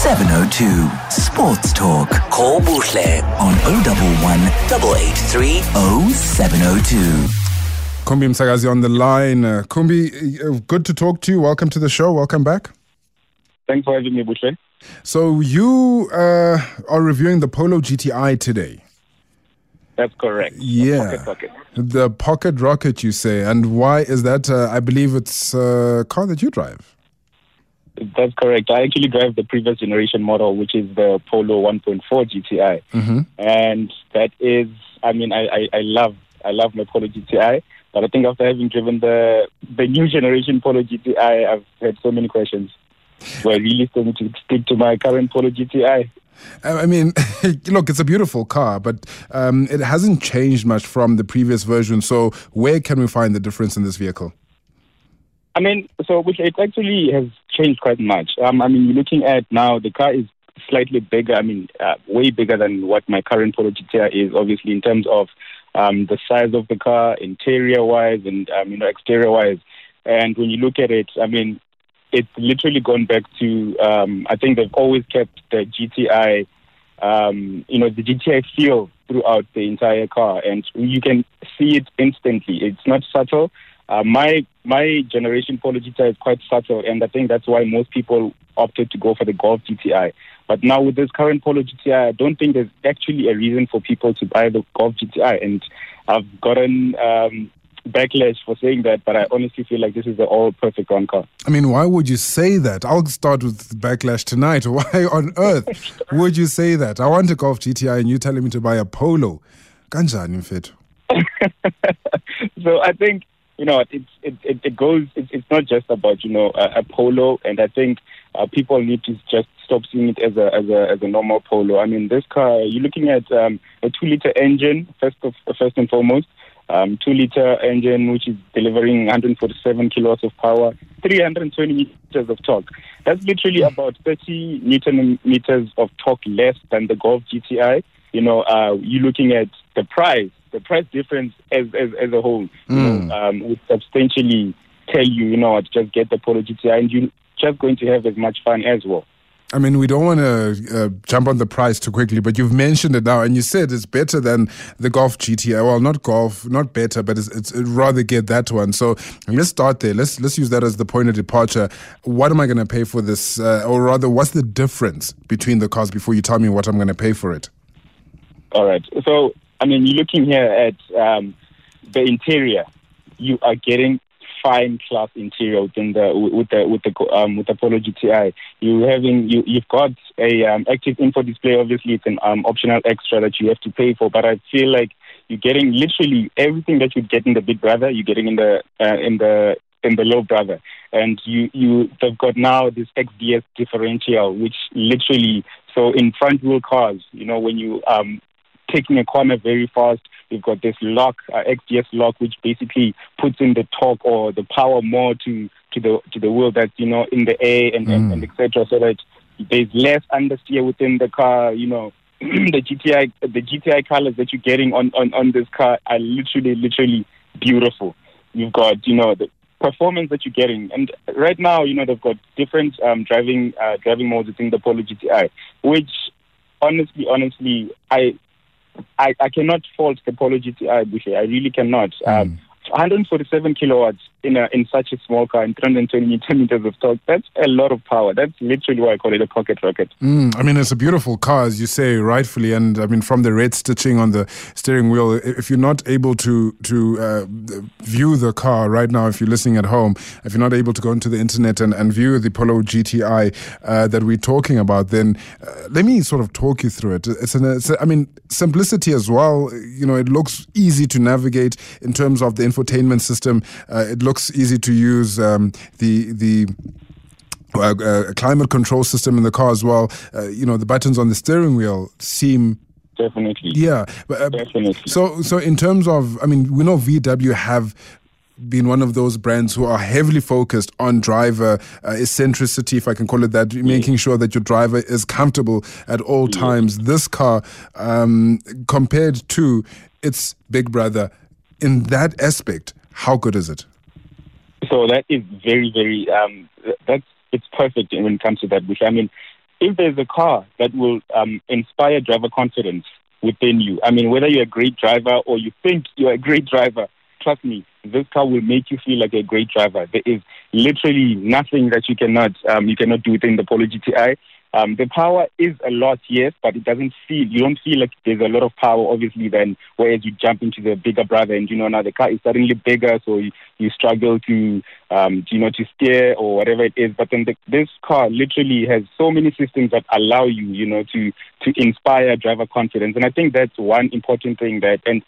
0702. Sports Talk. Call Buhle on 011 883 0702. Kumbi Mtshakazi on the line. Uh, Kumbi, uh, good to talk to you. Welcome to the show. Welcome back. Thanks for having me, Buhle. So you uh, are reviewing the Polo GTI today. That's correct. Yeah. The pocket rocket. The Pocket Rocket, you say. And why is that? Uh, I believe it's a car that you drive. That's correct. I actually drive the previous generation model, which is the Polo 1.4 GTI, Mm-hmm. and that is, I mean, I, I, I love, I love my Polo GTI. But I think after having driven the the new generation Polo GTI, I've had so many questions. Do I really still need to stick to my current Polo GTI? I mean, look, it's a beautiful car, but um, it hasn't changed much from the previous version. So, where can we find the difference in this vehicle? I mean, so which it actually has changed quite much. Um, I mean, you're looking at now the car is slightly bigger. I mean, uh, way bigger than what my current Polo GTI is. Obviously, in terms of um, the size of the car, interior wise, and um, you know, exterior wise. And when you look at it, I mean, it's literally gone back to. Um, I think they've always kept the GTI. Um, you know, the GTI feel throughout the entire car, and you can see it instantly. It's not subtle. Uh, my my generation Polo GTI is quite subtle, and I think that's why most people opted to go for the Golf GTI. But now with this current Polo GTI, I don't think there's actually a reason for people to buy the Golf GTI, and I've gotten um, backlash for saying that. But I honestly feel like this is the all perfect run car. I mean, why would you say that? I'll start with backlash tonight. Why on earth would you say that? I want a Golf GTI and you're telling me to buy a Polo. Kanjani mfethu? so I think you know it's it it, it goes. It's, it's not just about you know a, a polo, and I think uh, people need to just stop seeing it as a as a as a normal polo. I mean, this car you're looking at um, a two liter engine first of first and foremost. Um, two liter engine which is delivering 147 kilowatts of power, 320 meters of torque. That's literally about 30 newton meters of torque less than the Golf GTI. You know, uh, you're looking at the price the price difference as as, as a whole, you Mm. know, um, would substantially tell you, you know, what, just get the Polo GTI, and you're just going to have as much fun as well. I mean, we don't want to uh, jump on the price too quickly, but you've mentioned it now, and you said it's better than the Golf GTI. Well, not Golf, not better, but it's, it's it'd rather get that one. So let's start there. Let's let's use that as the point of departure. What am I going to pay for this, uh, or rather, what's the difference between the cars before you tell me what I'm going to pay for it? All right. So, I mean, you're looking here at um, the interior. You are getting fine class interior within the with the with the um, with the Polo GTI. You having you you've got a um, active info display. Obviously, it's an um, optional extra that you have to pay for. But I feel like you're getting literally everything that you'd get in the Big Brother. You're getting in the uh, in the in the low brother and you you they've got now this xds differential which literally so in front wheel cars you know when you um taking a corner very fast. You've got this lock uh, xds lock which basically puts in the torque or the power more to to the to the wheel that's you know in the air and and, and etc so that there's less understeer within the car you know. The gti the gti colors that you're getting on on on this car are literally literally beautiful. You've got you know the performance that you're getting. And right now, you know, they've got different um, driving uh, driving modes within the Polo GTI, which honestly, honestly, I I, I cannot fault the Polo GTI, Buhle. I really cannot. Um, 147 kilowatts in a, in such a small car and 320 meters of torque. That's a lot of power. That's literally why I call it a pocket rocket. Mm, I mean, it's a beautiful car, as you say, rightfully. And I mean, from the red stitching on the steering wheel, if you're not able to to uh, view the car right now, if you're listening at home, if you're not able to go into the internet and, and view the Polo GTI uh, that we're talking about, then uh, let me sort of talk you through it. It's, an, it's a, I mean, simplicity as well. You know, it looks easy to navigate in terms of the infotainment system. Uh, it looks easy to use. Um, the the uh, uh, climate control system in the car as well. Uh, you know, the buttons on the steering wheel seem Definitely. yeah. But, uh, Definitely. so so in terms of, I mean, we know VW have been one of those brands who are heavily focused on driver uh, eccentricity, if I can call it that, making sure that your driver is comfortable at all times. This car, um, compared to its big brother, in that aspect, how good is it? So that is very, very, um, that's, it's perfect when it comes to that, which I mean, if there's a car that will um, inspire driver confidence within you, I mean, whether you're a great driver or you think you're a great driver, trust me, this car will make you feel like a great driver. There is literally nothing that you cannot um, you cannot do within the Polo GTI. Um, the power is a lot, yes, but it doesn't feel, you don't feel like there's a lot of power, obviously, then whereas you jump into the bigger brother and, you know, now the car is suddenly bigger, so you, you struggle to, um, you know, to steer or whatever it is. But then the, this car literally has so many systems that allow you, you know, to, to inspire driver confidence. And I think that's one important thing that, and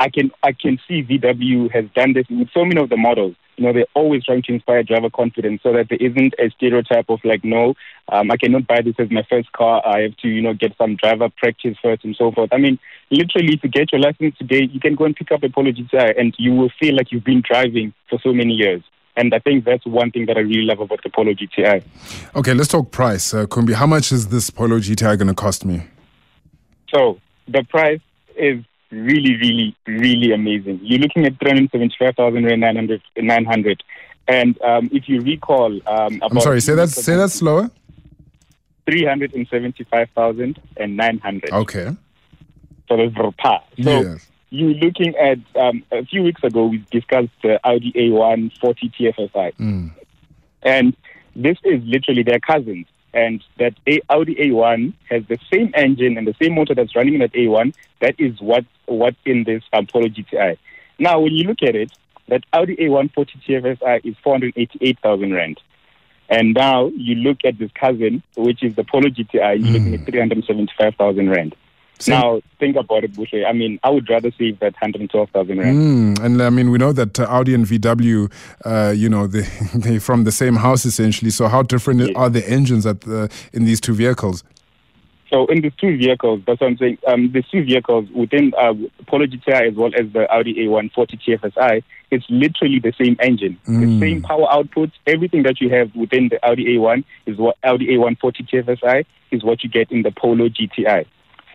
I can, I can see VW has done this with so many of the models you know, they're always trying to inspire driver confidence so that there isn't a stereotype of like, no, um, I cannot buy this as my first car. I have to, you know, get some driver practice first and so forth. I mean, literally, to get your license today, you can go and pick up a Polo GTI and you will feel like you've been driving for so many years. And I think that's one thing that I really love about the Polo GTI. Okay, let's talk price. Uh, Kumbi, how much is this Polo GTI going to cost me? So the price is really, really, really amazing. You're looking at 375,000 Rand 900, 900. And um, if you recall, um, I'm sorry, say that, say that slower. 375,900. Okay. So that's Verpa. So yes. you're looking at, um, a few weeks ago, we discussed the Audi A1 40 TFSI. Mm. And this is literally their cousins and that a- Audi A1 has the same engine and the same motor that's running in that A1. That is what what's in this um, Polo GTI. Now, when you look at it, that Audi A1 40 TFSI is 488,000 rand. And now you look at this cousin, which is the Polo GTI, you're mm. looking at 375,000 rand. Now, think about it, Buhle. I mean, I would rather save that 112,000 rand. Mm, and I mean, we know that uh, Audi and VW, uh, you know, they, they from the same house essentially. So, how different yes. are the engines at the, in these two vehicles? So, in the two vehicles, that's what I'm saying. Um, the two vehicles within uh, Polo GTI as well as the Audi A1 40 TFSI, it's literally the same engine, mm. the same power output. Everything that you have within the Audi A1 is what Audi A1 40 TFSI is what you get in the Polo GTI.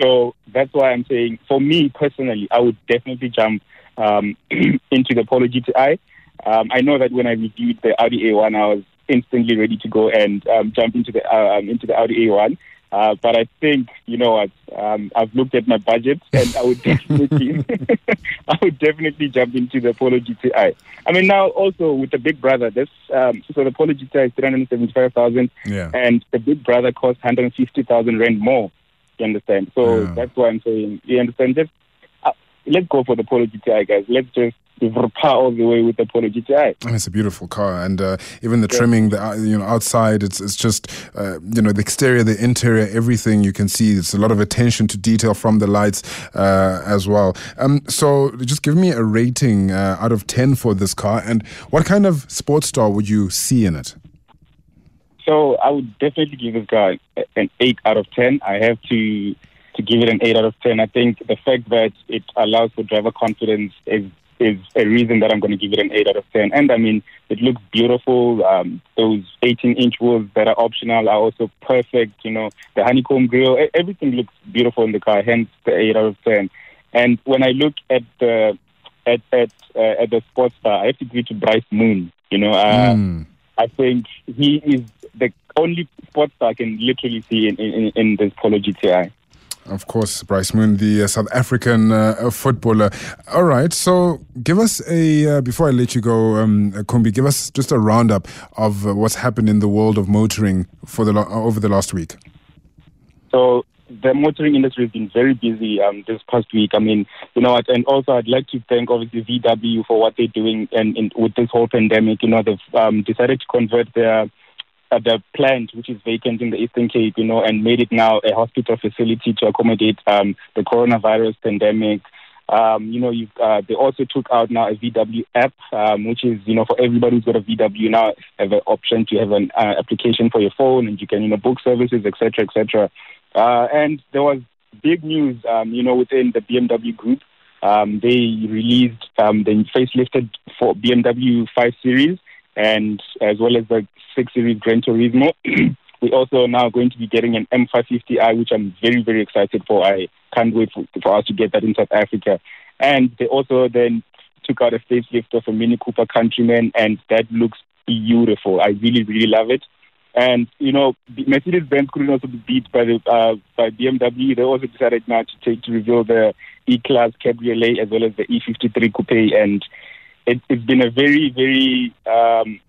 So that's why I'm saying, for me personally, I would definitely jump um, into the Polo GTI. Um, I know that when I reviewed the Audi A1, I was instantly ready to go and um, jump into the uh, um, into the Audi A1. Uh, but I think you know what um, I've looked at my budget and I would definitely I would definitely jump into the Polo GTI. I mean now also with the Big Brother, this um, so the Polo GTI is three hundred seventy five thousand, yeah. and the Big Brother costs hundred fifty thousand rand more. You understand? So yeah. that's why I'm saying, you understand? Just uh, let's go for the Polo GTI, guys. Let's just power all the way with the Polo GTI. And it's a beautiful car, and uh, even the yeah. trimming, the uh, you know outside, it's it's just uh, you know the exterior, the interior, everything you can see. It's a lot of attention to detail from the lights uh, as well. Um, so just give me a rating uh, out of ten for this car, and what kind of sports star would you see in it? So I would definitely give this car an eight out of ten. I have to to give it an eight out of ten. I think the fact that it allows for driver confidence is is a reason that I'm going to give it an eight out of ten. And I mean, it looks beautiful. Um, those 18 inch wheels that are optional are also perfect. You know, the honeycomb grill, everything looks beautiful in the car. Hence the eight out of ten. And when I look at the at at uh, at the sports car, I have to give it to Bryce Moon. You know, uh, mm. I think he is the only sports star I can literally see in, in, in this Polo GTI. Of course, Bryce Moon, the uh, South African uh, footballer. All right, so give us a, uh, before I let you go, um, Kumbi, give us just a roundup of uh, what's happened in the world of motoring for the lo- over the last week. So, the motoring industry has been very busy um, this past week. I mean, you know and also I'd like to thank obviously VW for what they're doing and, and with this whole pandemic. You know, they've um, decided to convert their uh, the plant which is vacant in the Eastern Cape, you know, and made it now a hospital facility to accommodate um, the coronavirus pandemic. Um, you know, uh, they also took out now a VW app, um, which is, you know, for everybody who's got a VW now have an option to have an uh, application for your phone and you can, you know, book services, etc., etc. Uh, and there was big news, um, you know, within the BMW group. Um, they released um, the facelifted for BMW 5 Series and as well as the 6 Series Gran Turismo. We're also now going to be getting an M550i, which I'm very, very excited for. I can't wait for, for us to get that in South Africa. And they also then took out a facelift of a Mini Cooper Countryman, and that looks beautiful. I really, really love it. And you know, Mercedes Benz couldn't also be beat by the uh, by BMW. They also decided now to take to reveal the E-Class Cabriolet as well as the E53 Coupe, and it, has been a very very um,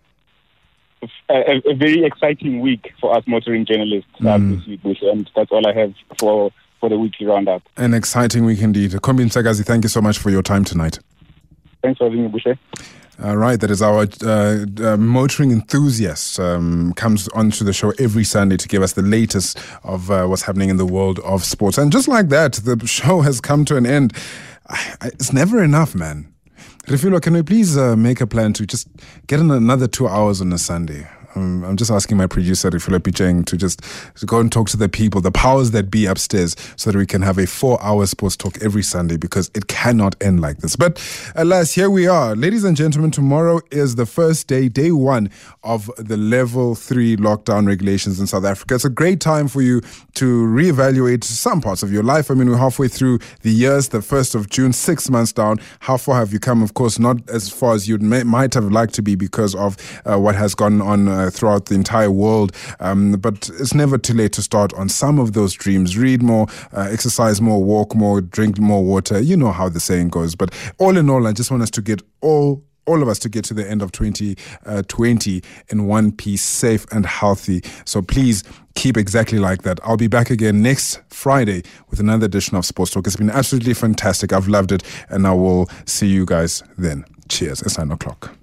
a, a, very exciting week for us motoring journalists mm. this week, and that's all I have for for the weekly roundup. An exciting week indeed. Kumbi Mtshakazi, thank you so much for your time tonight. Thanks for having me, Buhle. All right, that is our uh, uh, motoring enthusiast um, comes onto the show every Sunday to give us the latest of uh, what's happening in the world of sports. And just like that, the show has come to an end. It's never enough, man. Refilo, can we please uh, make a plan to just get in another two hours on a Sunday? Um, I'm just asking my producer, Philip Cheng, to just to go and talk to the people, the powers that be upstairs, so that we can have a four hour sports talk every Sunday because it cannot end like this. But alas, here we are. Ladies and gentlemen, tomorrow is the first day, day one of the level three lockdown regulations in South Africa. It's a great time for you to reevaluate some parts of your life. I mean, we're halfway through the years, the 1st of June, six months down. How far have you come? Of course, not as far as you might have liked to be because of uh, what has gone on. Uh, throughout the entire world. Um, but it's never too late to start on some of those dreams. Read more, uh, exercise more, walk more, drink more water. You know how the saying goes. But all in all, I just want us to get all all of us to get to the end of 2020 uh, in one piece, safe and healthy. So please keep exactly like that. I'll be back again next Friday with another edition of Sports Talk. It's been absolutely fantastic. I've loved it, and I will see you guys then. Cheers. It's nine o'clock.